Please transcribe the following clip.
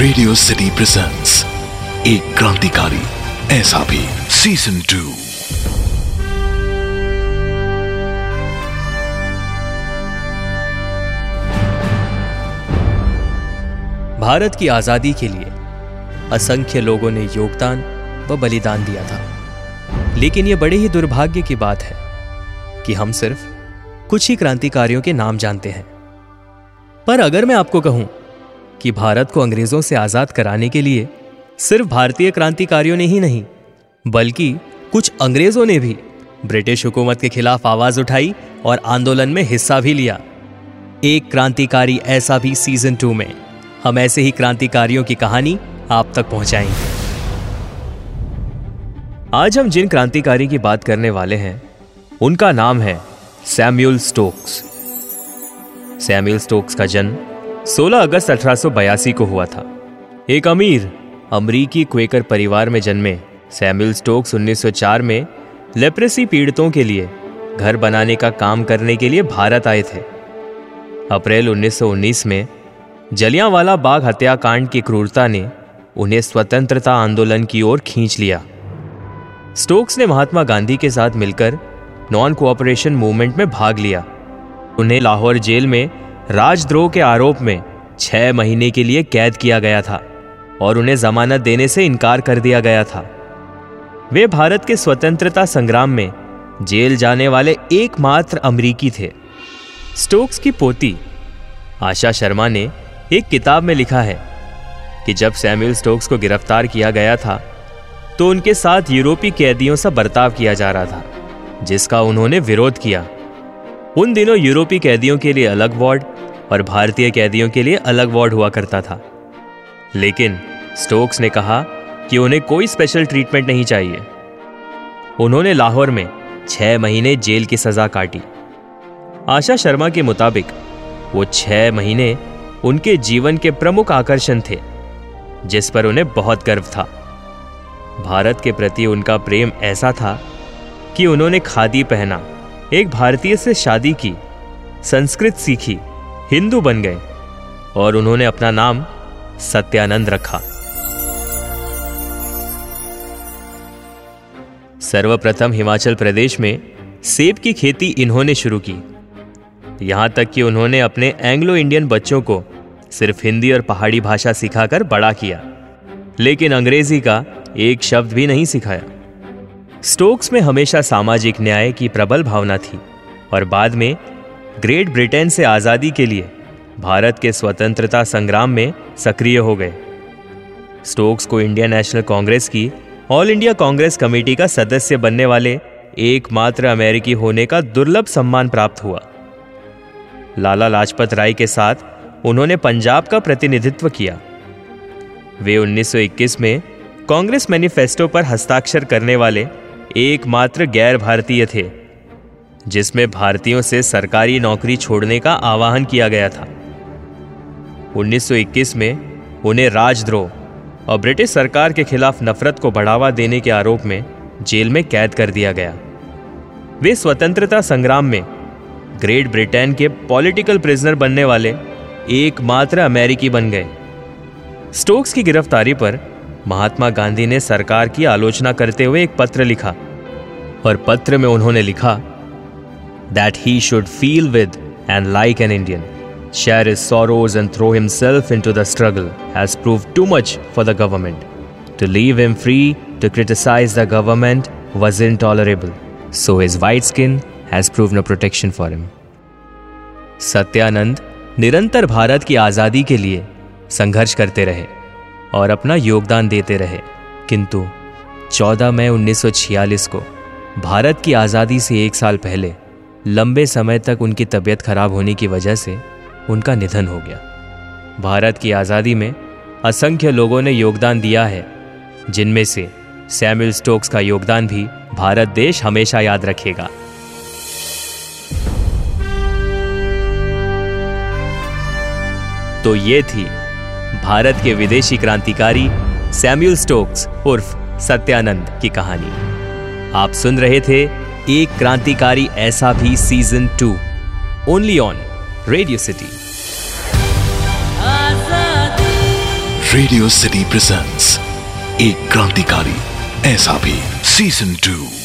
Radio city presents एक क्रांतिकारी, ऐसा भी सीज़न टू भारत की आज़ादी के लिए असंख्य लोगों ने योगदान व बलिदान दिया था। लेकिन यह बड़े ही दुर्भाग्य की बात है कि हम सिर्फ़ कुछ ही क्रांतिकारियों के नाम जानते हैं। पर अगर मैं आपको कहूँ कि भारत को अंग्रेज़ों से आज़ाद कराने के लिए सिर्फ़ भारतीय क्रांतिकारियों ने ही नहीं, बल्कि कुछ अंग्रेज़ों ने भी ब्रिटिश हुकूमत के खिलाफ आवाज़ उठाई और आंदोलन में हिस्सा भी लिया। एक क्रांतिकारी ऐसा भी सीज़न टू में हम ऐसे ही क्रांतिकारियों की कहानी आप तक पहुंचाएँगे। आज हम जिन क्रांतिकारी की बात करने वाले हैं, उनका नाम है सैम्यूल स्टोक्स। सैम्यूल स्टोक्स का जन्म 16 अगस्त अठारह को हुआ था। एक अमीर अमरीकी क्वेकर परिवार में जन्मे सैम्यूल स्टोक्स 1904 में लेप्रेसी पीड़ितों के लिए घर बनाने का काम करने के लिए भारत आए थे। अप्रैल 1919 में जलियांवाला बाग हत्याकांड की क्रूरता ने उन्हें स्वतंत्रता आंदोलन की ओर खींच लिया। स्टोक्स ने महात्मा गांधी के साथ मिलकर नॉन कोऑपरेशन मूवमेंट में भाग लिया। उन्हें लाहौर जेल में राजद्रोह के आरोप में छह महीने के लिए कैद किया गया था और उन्हें जमानत देने से इनकार कर दिया गया था। वे भारत के स्वतंत्रता संग्राम में जेल जाने वाले एकमात्र अमरीकी थे। स्टोक्स की पोती आशा शर्मा ने एक किताब में लिखा है कि जब सैम्यूल स्टोक्स को गिरफ़्तार किया गया था तो उनके साथ यूरोपीय कैदियों से बर्ताव किया जा रहा था, जिसका उन्होंने विरोध किया। उन दिनों यूरोपीय कैदियों के लिए अलग वार्ड और भारतीय कैदियों के लिए अलग वार्ड हुआ करता था। लेकिन स्टोक्स ने कहा कि उन्हें कोई स्पेशल ट्रीटमेंट नहीं चाहिए। उन्होंने लाहौर में छह महीने जेल की सजा काटी। आशा शर्मा के मुताबिक, वो छह महीने उनके जीवन के प्रमुख आकर्षण थे, जिस पर उन्हें बहुत गर्व था। भारत के प्रति उनका प्रेम ऐसा था कि उन्होंने खादी पहना, एक भारतीय से शादी की, संस्कृत सीखी हिंदू बन गए और उन्होंने अपना नाम सत्यानंद रखा। सर्वप्रथम हिमाचल प्रदेश में सेब की खेती इन्होंने शुरू की। यहाँ तक कि उन्होंने अपने एंग्लो इंडियन बच्चों को सिर्फ़ हिंदी और पहाड़ी भाषा सिखाकर बड़ा किया, लेकिन अंग्रेज़ी का एक शब्द भी नहीं सिखाया। स्टोक्स में हमेशा सामाजिक न्याय की प्रबल भावना थी और बाद में ग्रेट ब्रिटेन से आज़ादी के लिए भारत के स्वतंत्रता संग्राम में सक्रिय हो गए। स्टोक्स को इंडियन नेशनल कांग्रेस की, ऑल इंडिया कांग्रेस कमेटी का सदस्य बनने वाले एकमात्र अमेरिकी होने का दुर्लभ सम्मान प्राप्त हुआ। लाला लाजपत राय के साथ उन्होंने पंजाब का प्रतिनिधित्व किया। वे 1921 में कांग्रेस मैनिफेस्टो पर हस्ताक्षर करने वाले एकमात्र गैर भारतीय थे। जिसमें भारतीयों से सरकारी नौकरी छोड़ने का आह्वान किया गया था। 1921 में उन्हें राजद्रोह और ब्रिटिश सरकार के खिलाफ नफरत को बढ़ावा देने के आरोप में जेल में कैद कर दिया गया। वे स्वतंत्रता संग्राम में ग्रेट ब्रिटेन के पॉलिटिकल प्रिजनर बनने वाले एकमात्र अमेरिकी बन गए। स्टोक्स की गिरफ्तारी पर महात्मा गांधी ने सरकार की आलोचना करते हुए एक पत्र लिखा और पत्र में उन्होंने लिखा that he should feel with and like an Indian share his sorrows and throw himself into the struggle has proved too much for the government. To leave him free to criticize the government was intolerable, so his white skin has proved no protection for him. Satyanand निरंतर भारत की आज़ादी के लिए संघर्ष करते रहे और अपना योगदान देते रहे किंतु 14 मई 1946 को भारत की आज़ादी से एक साल पहले लंबे समय तक उनकी तबीयत खराब होने की वजह से उनका निधन हो गया। भारत की आज़ादी में असंख्य लोगों ने योगदान दिया है, जिनमें से सैमुअल स्टोक्स का योगदान भी भारत देश हमेशा याद रखेगा। तो ये थी भारत के विदेशी क्रांतिकारी सैम्यूल स्टोक्स उर्फ़ सत्यानंद की कहानी। आप सुन रहे थे एक क्रांतिकारी ऐसा भी season two only on radio city radio city presents एक क्रांतिकारी ऐसा भी सीज़न टू